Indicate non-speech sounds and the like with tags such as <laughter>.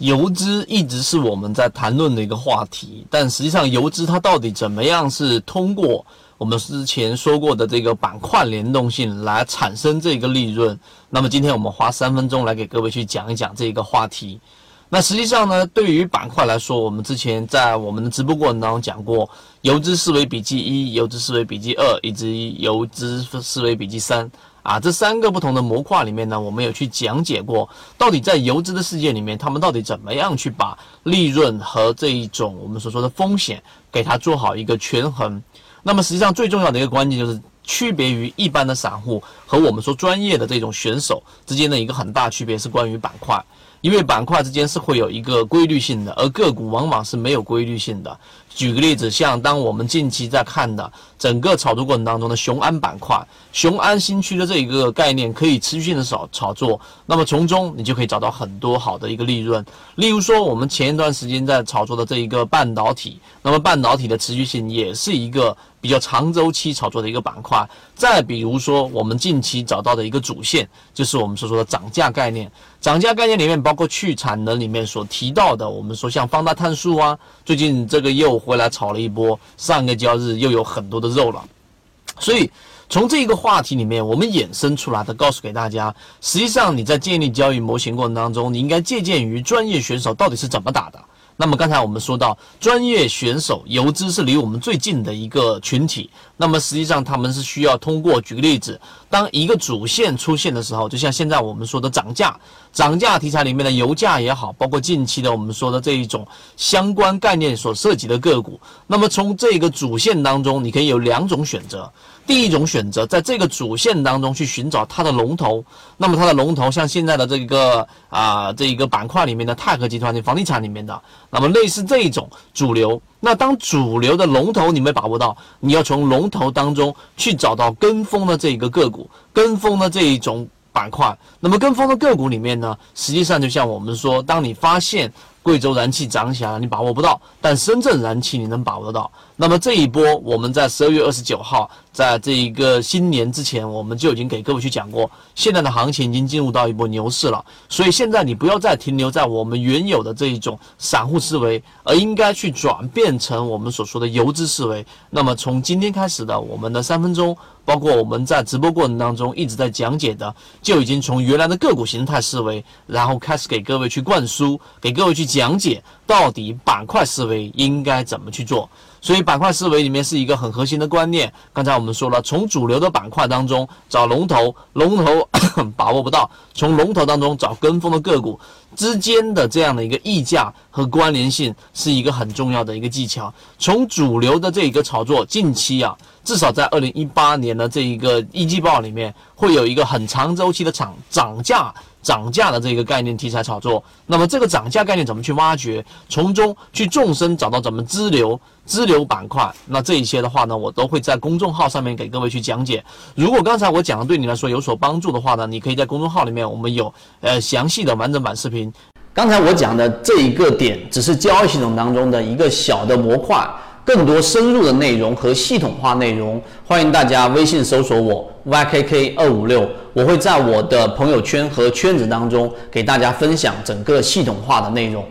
游资一直是我们在谈论的一个话题，但实际上游资它到底怎么样是通过我们之前说过的这个板块联动性来产生这个利润？那么今天我们花三分钟来给各位去讲一讲这个话题。那实际上呢，对于板块来说，我们之前在我们的直播过程当中讲过，游资思维笔记一、游资思维笔记二以及游资思维笔记三。啊，这三个不同的模块里面呢，我们有去讲解过，到底在游资的世界里面，他们到底怎么样去把利润和这一种我们所说的风险给它做好一个权衡。那么实际上最重要的一个关键就是区别于一般的散户和我们说专业的这种选手之间的一个很大区别是关于板块。因为板块之间是会有一个规律性的，而个股往往是没有规律性的。举个例子，像当我们近期在看的整个炒作过程当中的雄安板块、雄安新区的这一个概念，可以持续性的炒炒作，那么从中你就可以找到很多好的一个利润。例如说，我们前一段时间在炒作的这一个半导体，那么半导体的持续性也是一个比较长周期炒作的一个板块。再比如说，我们近期找到的一个主线，就是我们所说的涨价概念。涨价概念里面包括去产能里面所提到的，我们说像方大碳素啊，最近这个又回来炒了一波，上个交易日又有很多的肉了。所以从这个话题里面，我们衍生出来的，告诉给大家，实际上你在建立交易模型过程当中，你应该借鉴于专业选手到底是怎么打的。那么刚才我们说到，专业选手游资是离我们最近的一个群体。那么实际上他们是需要通过，举个例子，当一个主线出现的时候，就像现在我们说的涨价，涨价题材里面的油价也好，包括近期的我们说的这一种相关概念所涉及的个股。那么从这个主线当中，你可以有两种选择。第一种选择，在这个主线当中去寻找它的龙头，那么它的龙头像现在的这个啊这一个板块里面的泰禾集团的房地产里面的，那么类似这一种主流，那当主流的龙头你没把握到，你要从龙头当中去找到跟风的这一个个股，跟风的这一种板块，那么跟风的个股里面呢，实际上就像我们说，当你发现。贵州燃气涨起来了，你把握不到，但深圳燃气你能把握得到。那么这一波，我们在十二月二十九号，在这一个新年之前，我们就已经给各位去讲过，现在的行情已经进入到一波牛市了。所以现在你不要再停留在我们原有的这一种散户思维，而应该去转变成我们所说的游资思维。那么从今天开始的我们的三分钟。包括我们在直播过程当中一直在讲解的，就已经从原来的个股形态思维，然后开始给各位去灌输，给各位去讲解到底板块思维应该怎么去做。所以板块思维里面是一个很核心的观念。刚才我们说了，从主流的板块当中找龙头，龙头 <coughs> 把握不到；从龙头当中找跟风的个股之间的这样的一个溢价和关联性，是一个很重要的一个技巧。从主流的这一个炒作，近期啊。至少在二零一八年的这一个一季报里面，会有一个很长周期的涨涨价、涨价的这个概念题材炒作。那么这个涨价概念怎么去挖掘，从中去纵深找到怎么支流、支流板块？那这一些的话呢，我都会在公众号上面给各位去讲解。如果刚才我讲的对你来说有所帮助的话呢，你可以在公众号里面，我们有呃详细的完整版视频。刚才我讲的这一个点，只是交易系统当中的一个小的模块。更多深入的内容和系统化内容，欢迎大家微信搜索我 ykk 二五六，我会在我的朋友圈和圈子当中给大家分享整个系统化的内容。